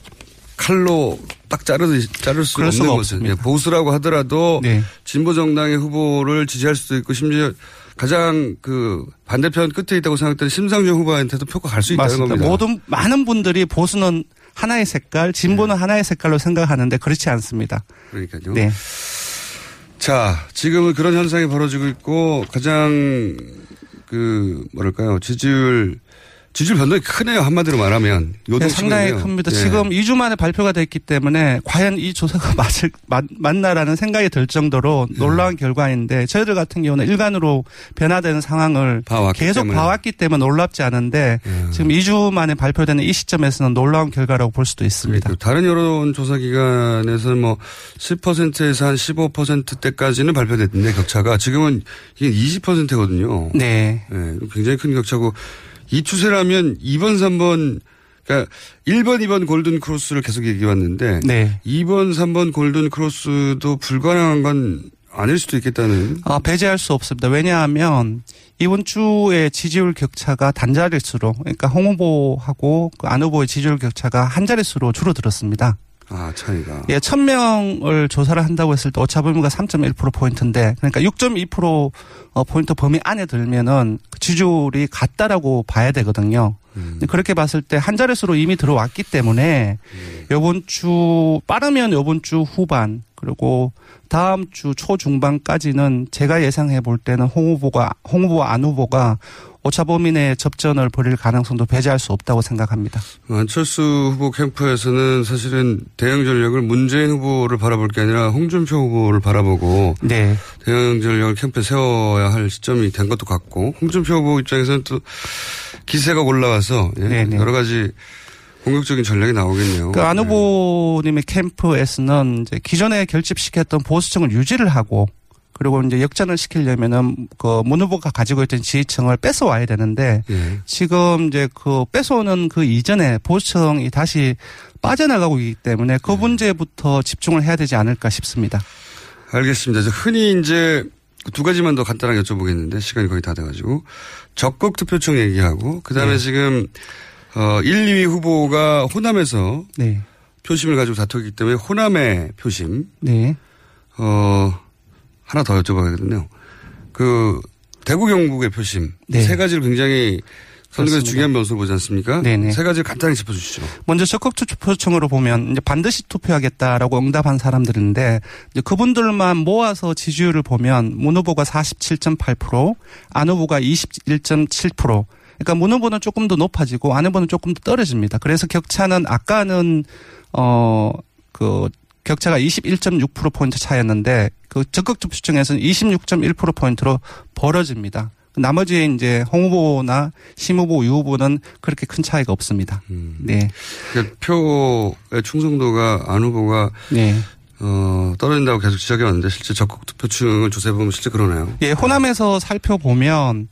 칼로 딱 자르듯이 자를 수 없는 것은. 예, 보수라고 하더라도 네. 진보 정당의 후보를 지지할 수도 있고 심지어 가장 그 반대편 끝에 있다고 생각되는 심상정 후보한테도 표가 갈 수 있다는. 겁니다. 모든 많은 분들이 보수는 하나의 색깔, 진보는 하나의 색깔로 생각하는데 그렇지 않습니다. 그러니까요. 네. 자, 지금은 그런 현상이 벌어지고 있고 가장 그 뭐랄까요 지지율 지지율 변동이 크네요 한마디로 말하면 요동 네, 상당히. 큽니다. 예. 지금 2주 만에 발표가 됐기 때문에 과연 이 조사가 맞을, 맞, 맞나라는 생각이 들 정도로 예. 놀라운 결과인데 저희들 같은 경우는 일간으로 변화되는 상황을 봐왔기 계속 때문에. 봐왔기 때문에 놀랍지 않은데 예. 지금 2주 만에 발표되는 이 시점에서는 놀라운 결과라고 볼 수도 있습니다. 그러니까 다른 여론조사 기관에서는 뭐 10%에서 한 15%대까지는 발표됐는데 격차가 지금은 이게 20%거든요. 네. 예, 굉장히 큰 격차고 이 추세라면 2번, 3번 그러니까 1번, 2번 골든 크로스를 계속 얘기해 왔는데 네. 2번, 3번 골든 크로스도 불가능한 건 아닐 수도 있겠다는 아, 배제할 수 없습니다. 왜냐하면 이번 주에 지지율 격차가 단자릿수로 그러니까 홍 후보하고 그안 후보의 지지율 격차가 한 자릿수로 줄어들었습니다. 아, 차이가. 예, 1000명을 조사를 한다고 했을 때 오차 범위가 3.1%포인트인데 그러니까 6.2% 어, 포인트 범위 안에 들면은 그 지지율이 같다라고 봐야 되거든요. 근데 그렇게 봤을 때 한 자릿수로 이미 들어왔기 때문에 요번 주 빠르면 요번 주 후반 그리고 다음 주 초중반까지는 제가 예상해 볼 때는 홍 후보가 홍 후보와 안 후보가 오차 범위 내 접전을 벌일 가능성도 배제할 수 없다고 생각합니다. 안철수 후보 캠프에서는 사실은 대응 전략을 문재인 후보를 바라볼 게 아니라 홍준표 후보를 바라보고 네. 대응 전략을 캠프에 세워야 할 시점이 된 것도 같고 홍준표 후보 입장에서는 또 기세가 올라와서 예, 네네. 여러 가지 공격적인 전략이 나오겠네요. 그안 네. 후보님의 캠프에서는 이제 기존에 결집시켰던 보수층을 유지를 하고 그리고 이제 역전을 시키려면은 그문 후보가 가지고 있던 지지층을 뺏어 와야 되는데 예. 지금 이제 그 뺏어오는 그 이전에 보수층이 다시 빠져나가고 있기 때문에 그 문제부터 집중을 해야 되지 않을까 싶습니다. 알겠습니다. 저 흔히 이제 두 가지만 더 간단하게 여쭤보겠는데 시간이 거의 다 돼가지고 적극 투표청 얘기하고 그 다음에 네. 지금 어 1, 2위 후보가 호남에서 네. 표심을 가지고 다투기 때문에 호남의 표심 네. 어 하나 더 여쭤봐야겠네요. 그 대구 경북의 표심 네. 세 가지를 굉장히 선거에서. 중요한 변수를 보지 않습니까? 네네. 세 가지를 간단히 짚어주시죠. 먼저 적극 투표층으로 보면 이제 반드시 투표하겠다라고 응답한 사람들인데 이제 그분들만 모아서 지지율을 보면 문 후보가 47.8%, 안 후보가 21.7%. 그러니까 문 후보는 조금 더 높아지고 안 후보는 조금 더 떨어집니다. 그래서 격차는 아까는 어 그 격차가 21.6% 포인트 차였는데 그 적극 투표층에서는 26.1% 포인트로 벌어집니다. 나머지 이제 홍 후보나 심 후보, 유 후보는 그렇게 큰 차이가 없습니다. 네. 그러니까 표의 충성도가 안 후보가 네. 어, 떨어진다고 계속 지적해 왔는데 실제 적극 투표층을 조사해 보면 실제 그러네요. 예, 호남에서 살펴보면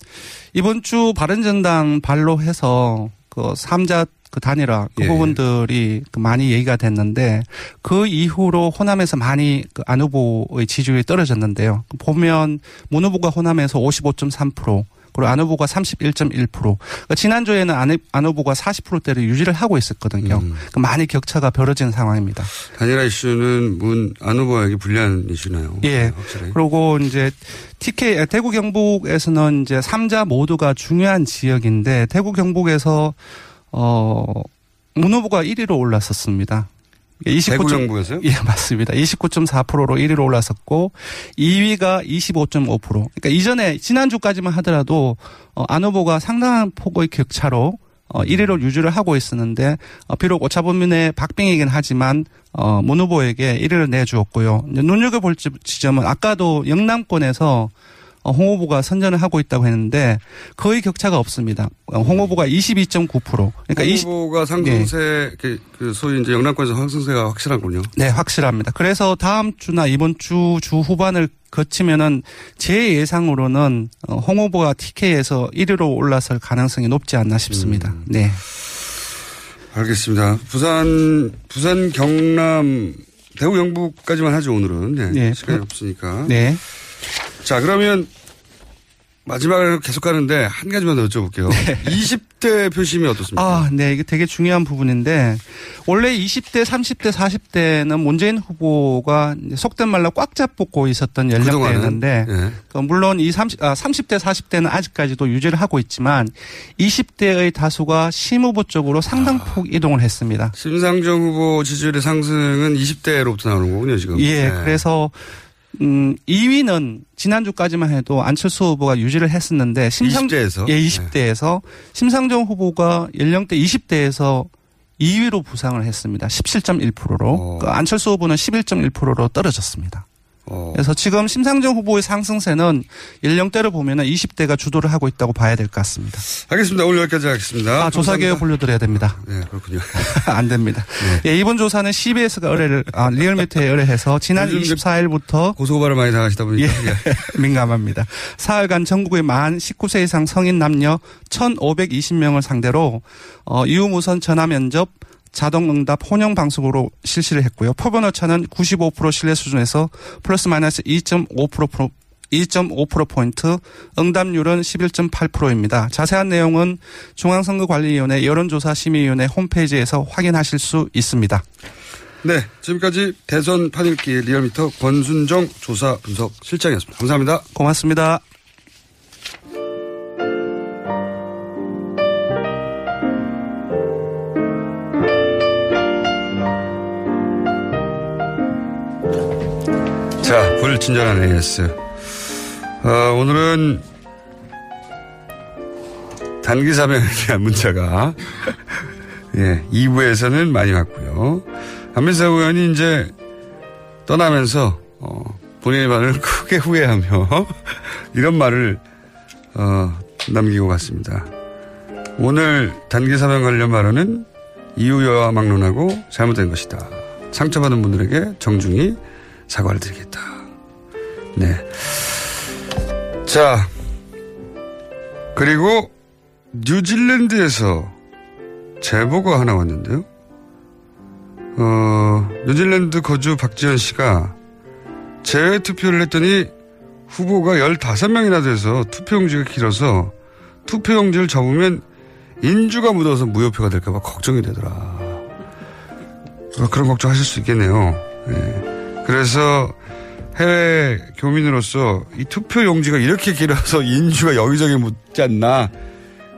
이번 주 바른정당 발로 해서 그 삼자 그 단일화 그 예. 부분들이 그 많이 얘기가 됐는데 그 이후로 호남에서 많이 그 안 후보의 지지율이 떨어졌는데요. 보면 문 후보가 호남에서 55.3% 그리고 안 후보가 31.1%. 그러니까 지난주에는 안, 안 후보가 40%대를 유지를 하고 있었거든요. 음. 그러니까 많이 격차가 벌어진 상황입니다. 단일화 이슈는 문 안 후보에게 불리한 이슈네요. 예. 확실히. 그리고 이제 TK 대구 경북에서는 이제 삼자 모두가 중요한 지역인데 대구 경북에서 어 문 후보가 1위로 올랐었습니다. 29. 대구 경북에서요? 예, 맞습니다. 29.4%로 1위로 올랐었고 2위가 25.5%. 그러니까 이전에 지난주까지만 하더라도 어, 안 후보가 상당한 폭의 격차로 어, 1위로 유지를 하고 있었는데 어, 비록 오차범위내 박빙이긴 하지만 어, 문 후보에게 1위를 내주었고요. 눈여겨볼 지- 지점은 아까도 영남권에서 어, 홍 후보가 선전을 하고 있다고 했는데 거의 격차가 없습니다. 어, 홍 후보가 22.9%. 그러니까 홍 20, 후보가 상승세 그, 그 소위 이제 영남권에서 상승세가 확실하군요. 네, 확실합니다. 그래서 다음 주나 이번 주 주 후반을 거치면은 제 예상으로는 어, 홍 후보가 TK에서 1위로 올라설 가능성이 높지 않나 싶습니다. 음. 네. 알겠습니다. 부산, 부산, 경남, 대구, 영북까지만 하죠, 오늘은. 네. 네. 시간이 없으니까. 네. 자, 그러면 마지막으로 계속 가는데 한 가지만 더 여쭤볼게요. 20대 표심이 어떻습니까? 아, 네. 이게 되게 중요한 부분인데 원래 20대, 30대, 40대는 문재인 후보가 속된 말로 꽉 잡고 있었던 연령대였는데 예. 그 물론 이 30, 아, 30대, 40대는 아직까지도 유지를 하고 있지만 20대의 다수가 심 후보 쪽으로 상당폭 이동을 했습니다. 심상정 후보 지지율의 상승은 20대로부터 나오는 거군요, 지금. 예, 네. 그래서 음 2위는 지난주까지만 해도 안철수 후보가 유지를 했었는데 심상 20대에서? 예, 20대에서 심상정 후보가 연령대 20대에서 2위로 부상을 했습니다. 17.1%로. 어. 그 안철수 후보는 11.1%로 떨어졌습니다. 어. 그래서 지금 심상정 후보의 상승세는 연령대를 보면 20대가 주도를 하고 있다고 봐야 될 것 같습니다. 알겠습니다. 오늘 여기까지 하겠습니다. 아, 조사 개요 감사합니다. 불러드려야 됩니다. 네, 그렇군요. 안 됩니다. 네. 예, 이번 조사는 CBS가 의뢰를, 아, 리얼미터에 의뢰해서 지난 요즘 24일부터 고소고발을 많이 당하시다 보니까. 예, 민감합니다. 사흘간 전국의 만 19세 이상 성인 남녀 1,520명을 상대로 어, 유무선 전화 면접 자동응답 혼영 방식으로 실시를 했고요. 오차는 95% 신뢰 수준에서 플러스 마이너스 2.5% 2.5%포인트, 응답률은 11.8%입니다. 자세한 내용은 중앙선거관리위원회 여론조사 심의위원회 홈페이지에서 확인하실 수 있습니다. 네, 지금까지 대선 판일기 리얼미터 권순정 조사 분석 실장이었습니다. 감사합니다. 고맙습니다. 자, 불친절한 AS. 어, 오늘은 단기 사면에 대한 문자가 예, 2부에서는 많이 왔고요. 안민사 의원이 이제 떠나면서 어, 본인의 말을 크게 후회하며 이런 말을 어, 남기고 갔습니다. 오늘 단기 사면 관련 발언은 이유여와 막론하고 잘못된 것이다. 상처받은 분들에게 정중히 사과를 드리겠다. 네. 자, 그리고 뉴질랜드에서 제보가 하나 왔는데요. 어, 뉴질랜드 거주 박지현 씨가 재외 투표를 했더니 후보가 15명이나 돼서 투표용지가 길어서 투표용지를 접으면 인주가 묻어서 무효표가 될까봐 걱정이 되더라. 어, 그런 걱정 하실 수 있겠네요. 예. 그래서 해외 교민으로서 이 투표 용지가 이렇게 길어서 인주가 여기저기 묻지 않나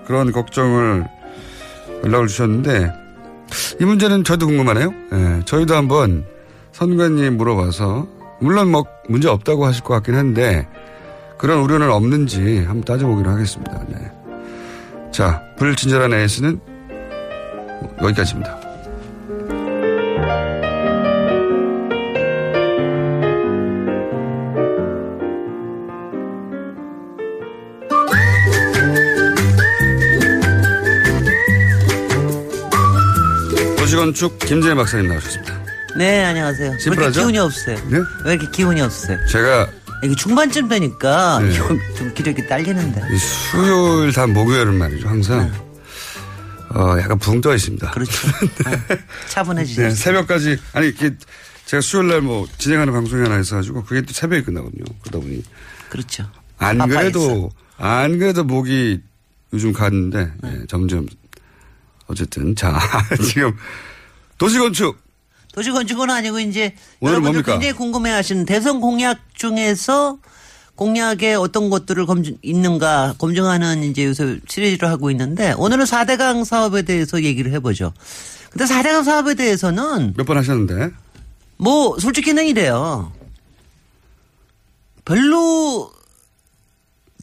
그런 걱정을 연락을 주셨는데 이 문제는 저도 궁금하네요. 예, 저희도 한번 선관님 물어봐서 물론 뭐 문제 없다고 하실 것 같긴 한데 그런 우려는 없는지 한번 따져보기로 하겠습니다. 네. 자, 불친절한 AS는 여기까지입니다. 건축 김재현 박사님 나오셨습니다. 네, 안녕하세요. 왜 이렇게 심플하죠? 기운이 없어요? 네? 왜 이렇게 기운이 없어요? 제가 이게 중반쯤 되니까 네. 좀, 좀 기력이 딸리는데. 이 수요일 다 목요일은 말이죠. 항상 어 약간 붕 떠 있습니다. 그렇죠. 아, 차분해지죠. 네, 새벽까지 아니 이게 제가 수요일 날 뭐 진행하는 방송이 하나 있어가지고 그게 또 새벽에 끝나거든요. 그러다 보니 그렇죠. 안. 그래도 안 그래도 목이 요즘 갔는데 예, 점점 어쨌든 자 지금 도시건축 도시건축은 아니고 이제 오늘은 여러분들 뭡니까? 굉장히 궁금해하시는 대선 공약 중에서 공약에 어떤 것들을 검증 있는가 검증하는 이제 요새 시리즈를 하고 있는데 오늘은 4대강 사업에 대해서 얘기를 해보죠. 근데 4대강 사업에 대해서는 몇 번 하셨는데 뭐 솔직히는 이래요. 별로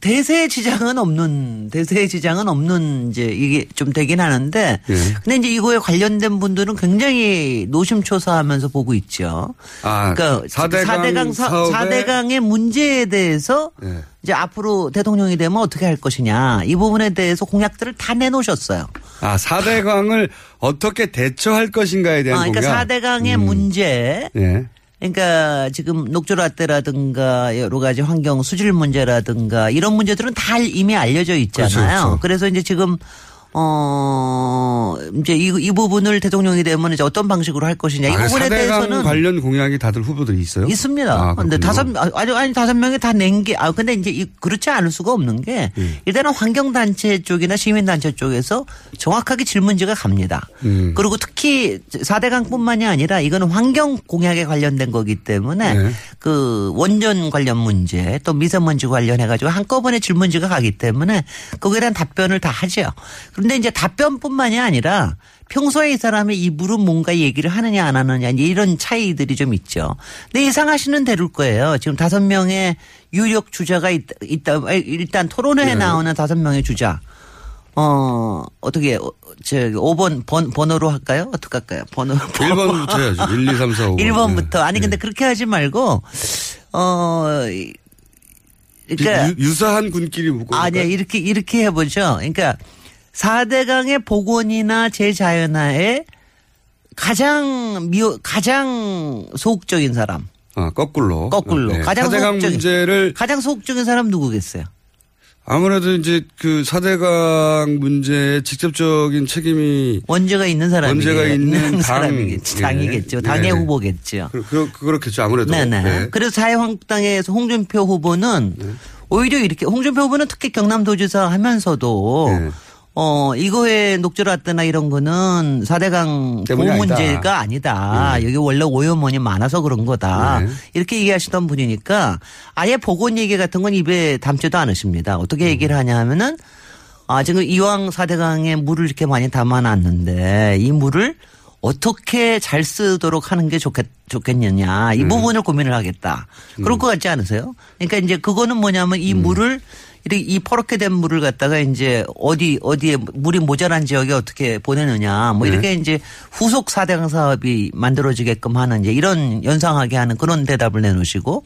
대세의 지장은 없는 대세의 지장은 없는 이제 이게 좀 되긴 하는데 예. 근데 이제 이거에 관련된 분들은 굉장히 노심초사하면서 보고 있죠. 아, 그러니까 4대강 4대강 사, 사업에 4대강 의 문제에 대해서 예. 이제 앞으로 대통령이 되면 어떻게 할 것이냐 이 부분에 대해서 공약들을 다 내놓으셨어요. 아, 4대강을 어떻게 대처할 것인가에 대한 아, 그러니까 공약. 4대강의 음. 문제 예. 그러니까 지금 녹조라떼라든가 여러 가지 환경 수질 문제라든가 이런 문제들은 다 이미 알려져 있잖아요. 그렇죠, 그렇죠. 그래서 이제 지금 어 이제 이, 이 부분을 대통령이 되면 이제 어떤 방식으로 할 것이냐 이 아, 부분에 4대강 대해서는 관련 공약이 다들 후보들이 있어요? 있습니다. 아, 근데. 다섯 아니 아니 다섯 명이 다 낸 게 아 근데 이제 이- 그렇지 않을 수가 없는 게 음. 일단은 환경 단체 쪽이나 시민 단체 쪽에서 정확하게 질문지가 갑니다. 음. 그리고 특히 4대강 뿐만이 아니라 이거는 환경 공약에 관련된 거기 때문에 네. 그 원전 관련 문제 또 미세먼지 관련해 가지고 한꺼번에 질문지가 가기 때문에 거기에 대한 답변을 다 하죠. 그런데 이제 답변뿐만이 아니라 평소에 이 사람이 이 물은 뭔가 얘기를 하느냐 안 하느냐 이런 차이들이 좀 있죠. 근데 예상하시는 대로일 거예요. 지금 다섯 명의 유력 주자가 있다. 있다. 일단 토론회에 네. 나오는 다섯 명의 주자. 어, 어떻게, 어, 저, 5번 번, 번호로 할까요? 어떻게 할까요? 번호. 1번부터 해야죠. 1, 2, 3, 4, 5번. 1번부터. 아니, 네. 근데 그렇게 하지 말고, 어, 이- 그러니까. 유, 사한 군끼리 묶어. 아니야, 이렇게, 이렇게 해보죠. 그러니까 4대강의 복원이나 재자연화에 가장 미워, 가장 소극적인 사람. 아, 거꾸로. 거꾸로. 네. 가장 4대강 소극적인. 문제를 가장 소극적인 사람 누구겠어요? 아무래도 이제 그 4대강 문제에 직접적인 책임이 원죄가 있는 사람이 원죄가 있는 당. 사람이겠죠. 당이겠죠. 예. 당의 네. 후보겠죠. 그, 그, 그렇겠죠. 아무래도. 네네. 네. 그래서 자유한국당에서 홍준표 후보는 오히려 이렇게 홍준표 후보는 특히 경남도지사 하면서도 네. 어 이거에 녹조라떼나 이런 거는 4대강 때문이 보호 아니다. 문제가 아니다. 네. 여기 원래 오염원이 많아서 그런 거다. 네. 이렇게 얘기하시던 분이니까 아예 보건 얘기 같은 건 입에 담지도 않으십니다. 어떻게 음. 얘기를 하냐 하면은 아 지금 이왕 4대강에 물을 이렇게 많이 담아놨는데 이 물을 어떻게 잘 쓰도록 하는 게 좋겠, 좋겠느냐. 이 음. 부분을 고민을 하겠다. 그럴 것 같지 않으세요? 그러니까 이제 그거는 뭐냐면 음. 이 물을 이렇게 이 퍼렇게 된 물을 갖다가 이제 어디 어디에 물이 모자란 지역에 어떻게 보내느냐 뭐 네. 이렇게 이제 후속 4대강 사업이 만들어지게끔 하는 이제 이런 연상하게 하는 그런 대답을 내놓으시고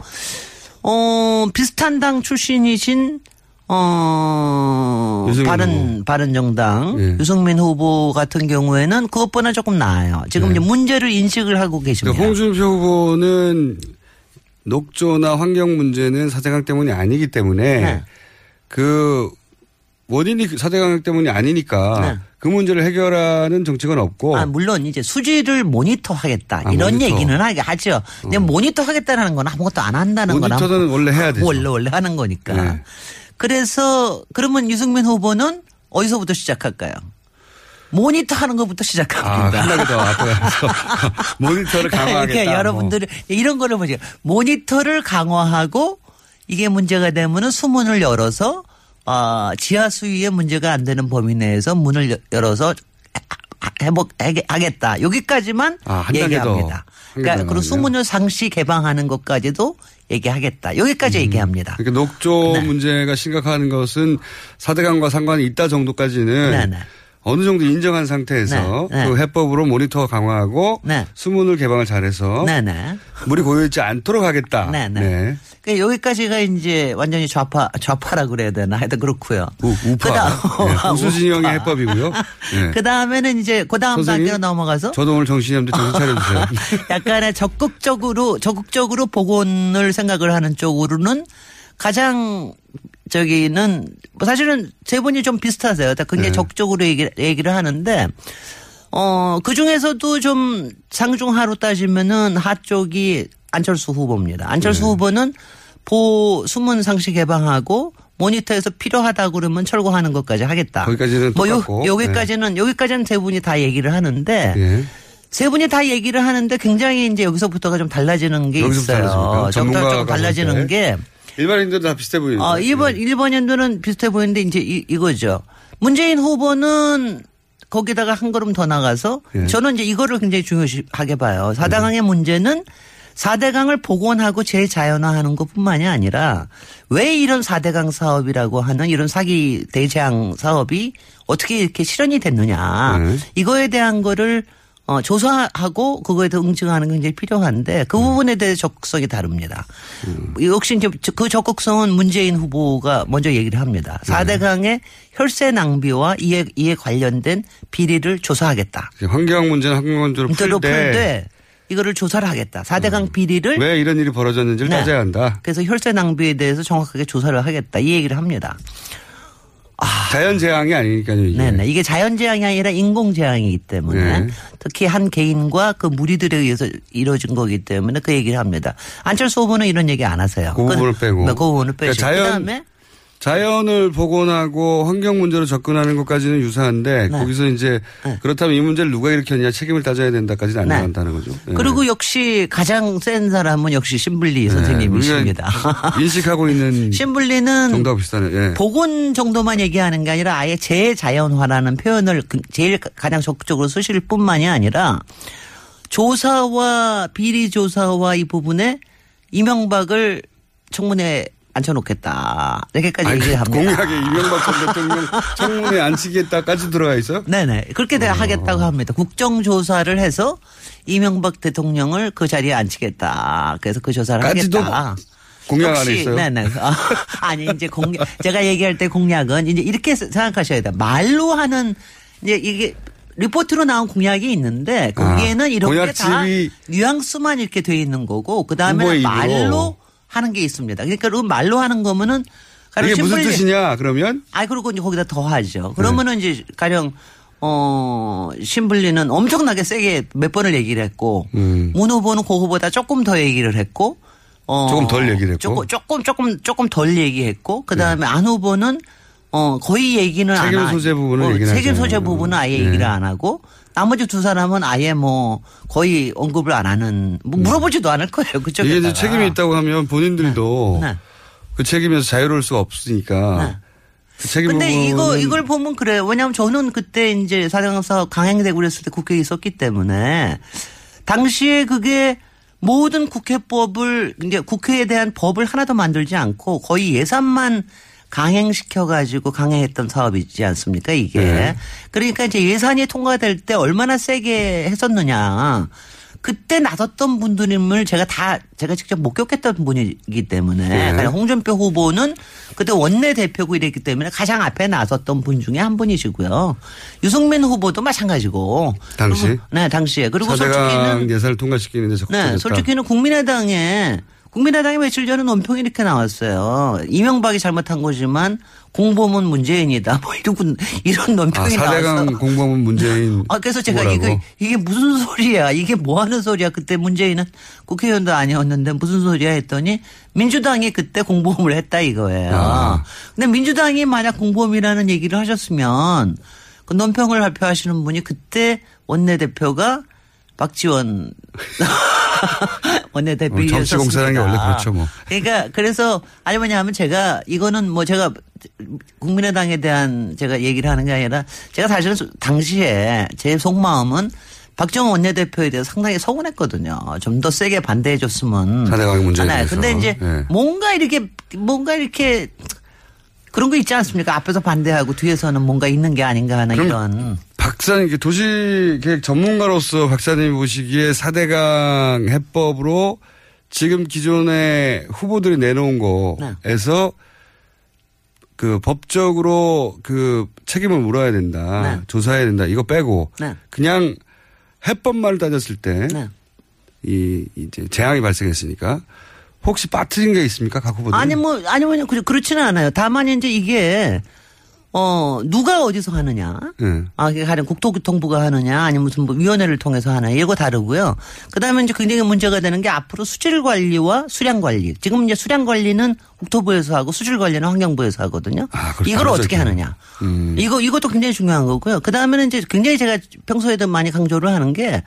어 비슷한 당 출신이신 어 바른 바른 정당 예. 유승민 후보 같은 경우에는 그것보다 조금 나아요. 지금 네. 이제 문제를 인식을 하고 계십니다. 그러니까 홍준표 후보는 녹조나 환경 문제는 4대강 때문이 아니기 때문에 네. 그 원인이 4대강 때문이 아니니까 네. 그 문제를 해결하는 정책은 없고 아, 물론 이제 수질을 모니터하겠다 아, 이런 모니터. 얘기는 하죠. 근데 모니터하겠다는 건 아무것도 안 한다는 거나 모니터는 원래 해야 되죠. 원래 원래 하는 거니까. 네. 그래서 그러면 유승민 후보는 어디서부터 시작할까요? 모니터 하는 것부터 아, 시작합니다. 신나게 더 앞에 가서 모니터를 강화하겠다. 이렇게 뭐. 여러분들이 이런 거를 보죠. 모니터를 강화하고 이게 문제가 되면은 수문을 열어서 아 지하 수위에 문제가 안 되는 범위 내에서 문을 여- 열어서 해복 하겠다. 여기까지만 아. 얘기합니다. 한 그러니까 더 수문을 상시 개방하는 것까지도 얘기하겠다. 여기까지 얘기합니다. 그러니까 녹조 네. 문제가 심각한 것은 4대강과 상관이 있다 정도까지는 네네. 어느 정도 인정한 상태에서 네, 네. 그 해법으로 모니터 강화하고 네. 수문을 개방을 잘해서 네네. 물이 고여있지 않도록 하겠다. 네, 네. 그러니까 여기까지가 이제 완전히 좌파 좌파라 그래야 되나 하여튼 그렇고요. 우, 우파. 네, 우수 진영의 해법이고요. 네. 그 다음에는 이제 그 다음 단계로 넘어가서 저도 오늘 정신이 없는데 정신 차려주세요. 약간의 적극적으로 적극적으로 복원을 생각을 하는 쪽으로는 가장 저기는 뭐 사실은 세 분이 좀 비슷하세요. 다 굉장히 네. 적극적으로 얘기, 얘기를 하는데 어, 그 중에서도 좀 상중하로 따지면은 하 쪽이 안철수 후보입니다. 안철수 네. 후보는 보 수문 상시 개방하고 모니터에서 필요하다 그러면 철거하는 것까지 하겠다. 거기까지는 뭐 요, 똑같고. 여기까지는 여기까지는 세 분이 다 얘기를 하는데 예. 세 분이 다 얘기를 하는데 굉장히 이제 여기서부터가 좀 달라지는 게 있어요. 전문가가 좀 달라지는 볼게 일반인들도 다 비슷해 보이는 어, 일본 일본 연도는 비슷해 보이는데 이제 이, 이거죠. 문재인 후보는 거기다가 한 걸음 더 나가서 예. 저는 이제 이거를 굉장히 중요하게 봐요. 사당항의 문제는 4대강을 복원하고 재자연화하는 것뿐만이 아니라 왜 이런 4대강 사업이라고 하는 이런 사기 대재앙 사업이 어떻게 이렇게 실현이 됐느냐. 네. 이거에 대한 거를 어, 조사하고 그거에 대해 응징하는 게 굉장히 필요한데 그 부분에 대해 적극성이 다릅니다. 역시 이제 그 적극성은 문재인 후보가 먼저 얘기를 합니다. 4대 강의 혈세 낭비와 이에, 이에 관련된 비리를 조사하겠다. 환경 문제는 환경 문제로 풀때왜 이거를 조사를 하겠다. 4대강 비리를 이런 일이 벌어졌는지를 네. 따져야 한다. 그래서 혈세 낭비에 대해서 정확하게 조사를 하겠다. 이 얘기를 합니다. 자연 재앙이 아니니까요. 이게. 네네. 이게 자연 재앙이 아니라 인공 재앙이기 때문에 네. 특히 한 개인과 그 무리들에 의해서 이루어진 거기 때문에 그 얘기를 합니다. 안철수 후보는 이런 얘기 안 하세요. 그 부분을 빼고. 네, 그 부분을 빼고. 그러니까 자연- 그다음에 자연을 복원하고 환경 문제로 접근하는 것까지는 유사한데 네. 거기서 이제 그렇다면 이 문제를 누가 일으켰냐 책임을 따져야 된다까지는 안 네. 나간다는 거죠. 네. 그리고 역시 가장 센 사람은 역시 신블리 네. 선생님이십니다. 우리가 인식하고 있는 신블리는 정답 비슷하네. 예. 복원 정도만 얘기하는 게 아니라 아예 재자연화라는 표현을 그- 제일 가장 적극적으로 쓰실 뿐만이 아니라 조사와 비리 조사와 이 부분에 이명박을 청문회에 앉혀놓겠다. 이렇게까지 아니, 얘기를 그 합니다. 공약에 이명박 전 대통령 청문회 앉히겠다까지 들어가 있어요? 네네. 그렇게 돼 하겠다고 합니다. 국정조사를 해서 이명박 대통령을 그 자리에 앉히겠다. 그래서 그 조사를 까지도 하겠다. 공약 안에 있어요? 네네. 아, 아니, 이제 공약, 제가 얘기할 때 공약은 이제 이렇게 생각하셔야 돼요. 말로 하는, 이제 이게 리포트로 나온 공약이 있는데 거기에는 아, 이렇게 다 공약집이- 뉘앙스만 이렇게 돼 있는 거고 그 다음에 후보의 입으로. 말로 하는 게 있습니다. 그러니까 그 말로 하는 거면은 가령 이게 무슨 뜻이냐 그러면 아 그리고 이제 거기다 더 네. 하죠. 그러면은 이제 가령 어 신불리는 엄청나게 세게 몇 번을 얘기를 했고 문 후보는 그 후보다 조금 더 얘기를 했고 어 음. 조금 덜 얘기를 했고. 네. 조금 조금 조금 조금 덜 얘기했고 그 다음에 안 후보는 어 거의 얘기는 안 책임 하- 소재 부분은 어, 책임. 소재 부분은 아예 네. 얘기를 안 하고 나머지 두 사람은 아예 뭐 거의 언급을 안 하는 뭐 물어보지도 않을 거예요 그쪽에 음. 이게 이제 책임이 있다고 하면 본인들도 네. 그 책임에서 자유로울 수가 없으니까 그 책임 근데 이거 이걸 보면 그래요. 왜냐하면 저는 그때 이제 사장사 강행되고 그랬을 때 국회에 있었기 때문에 당시에 그게 모든 국회법을 이제 국회에 대한 법을 하나도 만들지 않고 거의 예산만 강행시켜 가지고 강행했던 사업이지 않습니까 이게 네. 그러니까 이제 예산이 통과될 때 얼마나 세게 했었느냐 그때 나섰던 분들임을 제가 다 제가 직접 목격했던 분이기 때문에 네. 그러니까 홍준표 후보는 그때 원내 대표고 이랬기 때문에 가장 앞에 나섰던 분 중에 한 분이시고요. 유승민 후보도 마찬가지고. 당시? 그리고, 네, 당시에. 그리고 솔직히는 예산을 통과시키는데. 네, 솔직히는 국민의당에 국민의당이 며칠 전에 논평이 이렇게 나왔어요. 이명박이 잘못한 거지만 공범은 문재인이다. 뭐 이런 이런 아, 논평이 나와서. 사대강 공범은 문재인. 아, 그래서 제가? 이게, 이게 무슨 소리야? 이게 뭐 하는 소리야? 그때 문재인은 국회의원도 아니었는데 무슨 소리야 했더니 민주당이 그때 공범을 했다 이거예요. 아. 근데 민주당이 만약 공범이라는 얘기를 하셨으면 그 논평을 발표하시는 분이 그때 원내대표가 박지원 원내대표였습니다. 어, 정치공사라는 게 원래 그렇죠, 뭐. 그러니까 그래서 아니 뭐냐면 제가 이거는 뭐 제가 국민의당에 대한 제가 얘기를 하는 게 아니라 제가 사실은 당시에 제 속마음은 박정원 원내대표에 대해서 상당히 서운했거든요. 좀 더 세게 반대해 줬으면. 사대강 문제에. 대해서. 근데 이제 네. 뭔가 이렇게 뭔가 이렇게 그런 거 있지 않습니까? 앞에서 반대하고 뒤에서는 뭔가 있는 게 아닌가 하는 이런. 박사님, 도시계획 전문가로서 박사님이 보시기에 사대강 해법으로 지금 기존의 후보들이 내놓은 거에서 그 법적으로 그 책임을 물어야 된다. 네. 조사해야 된다. 이거 빼고 네. 그냥 해법만을 따졌을 때 네. 이 이제 재앙이 발생했으니까 혹시 빠뜨린 게 있습니까? 각 후보들? 아니 뭐 아니 뭐 그렇- 그렇지는 않아요. 다만 이제 이게 어 누가 어디서 하느냐. 네. 아, 이게 가령 국토교통부가 하느냐, 아니면 무슨 뭐 위원회를 통해서 하느냐, 이거 다르고요. 그 다음에 이제 굉장히 문제가 되는 게 앞으로 수질 관리와 수량 관리. 지금 이제 수량 관리는 국토부에서 하고 수질 관리는 환경부에서 하거든요. 아, 그걸 이걸 어떻게. 하느냐. 음. 이거, 이것도 굉장히 중요한 거고요. 그 다음에는 이제 굉장히 제가 평소에도 많이 강조를 하는 게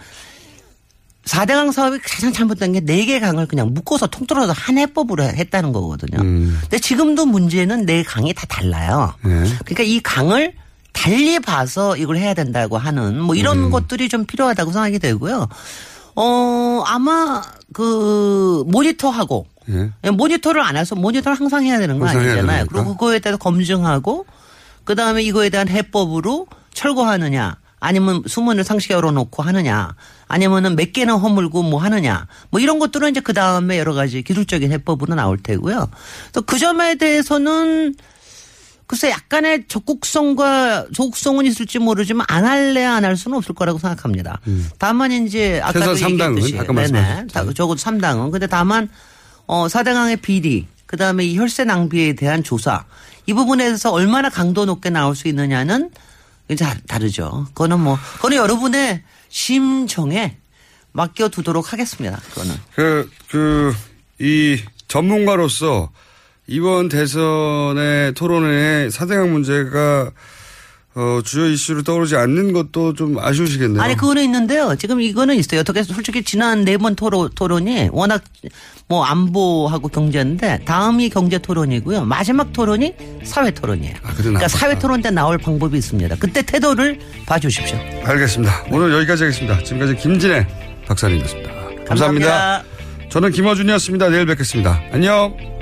4대 강 사업이 가장 잘못된 게 4개 강을 그냥 묶어서 통틀어서 한 해법으로 했다는 거거든요. 음. 근데 지금도 문제는 네 강이 다 달라요. 네. 그러니까 이 강을 달리 봐서 이걸 해야 된다고 하는 뭐 이런 음. 것들이 좀 필요하다고 생각이 되고요. 어, 아마 그 모니터하고 예. 모니터를 안 해서 모니터를 항상 해야 되는 거 아니잖아요. 그리고 그거에 대해서 검증하고 그 다음에 이거에 대한 해법으로 철거하느냐 아니면 수문을 상시 열어놓고 하느냐 아니면은 몇 개나 허물고 뭐 하느냐 뭐 이런 것들은 이제 그 다음에 여러 가지 기술적인 해법으로 나올 테고요. 또 그 점에 대해서는 글쎄 약간의 적극성과 소극성은 있을지 모르지만 안 할래 안할 수는 없을 거라고 생각합니다. 다만 이제 아까도 음. 삼당은 얘기했듯이 아까 네네. 적어도 3당은 근데 다만 어 사대강의 비리 그다음에 이 혈세 낭비에 대한 조사 이 부분에 대해서 얼마나 강도 높게 나올 수 있느냐는 다- 다르죠. 그거는 뭐 그거는 여러분의 심정에 맡겨두도록 하겠습니다. 그거는. 그, 그, 이 전문가로서 이번 대선의 토론회에 사대강 문제가 어, 주요 이슈로 떠오르지 않는 것도 좀 아쉬우시겠네요. 아니 그거는 있는데요. 지금 이거는 있어요. 어떻게 솔직히 지난 네 번 토론 토론이 워낙 뭐 안보하고 경제인데 다음이 경제 토론이고요. 마지막 토론이 사회 토론이에요. 그러니까 사회 토론 때 나올 방법이 있습니다. 그때 태도를 봐주십시오. 알겠습니다. 오늘 여기까지 하겠습니다. 지금까지 김진애 박사님이었습니다. 감사합니다. 감사합니다. 저는 김어준이었습니다. 내일 뵙겠습니다. 안녕.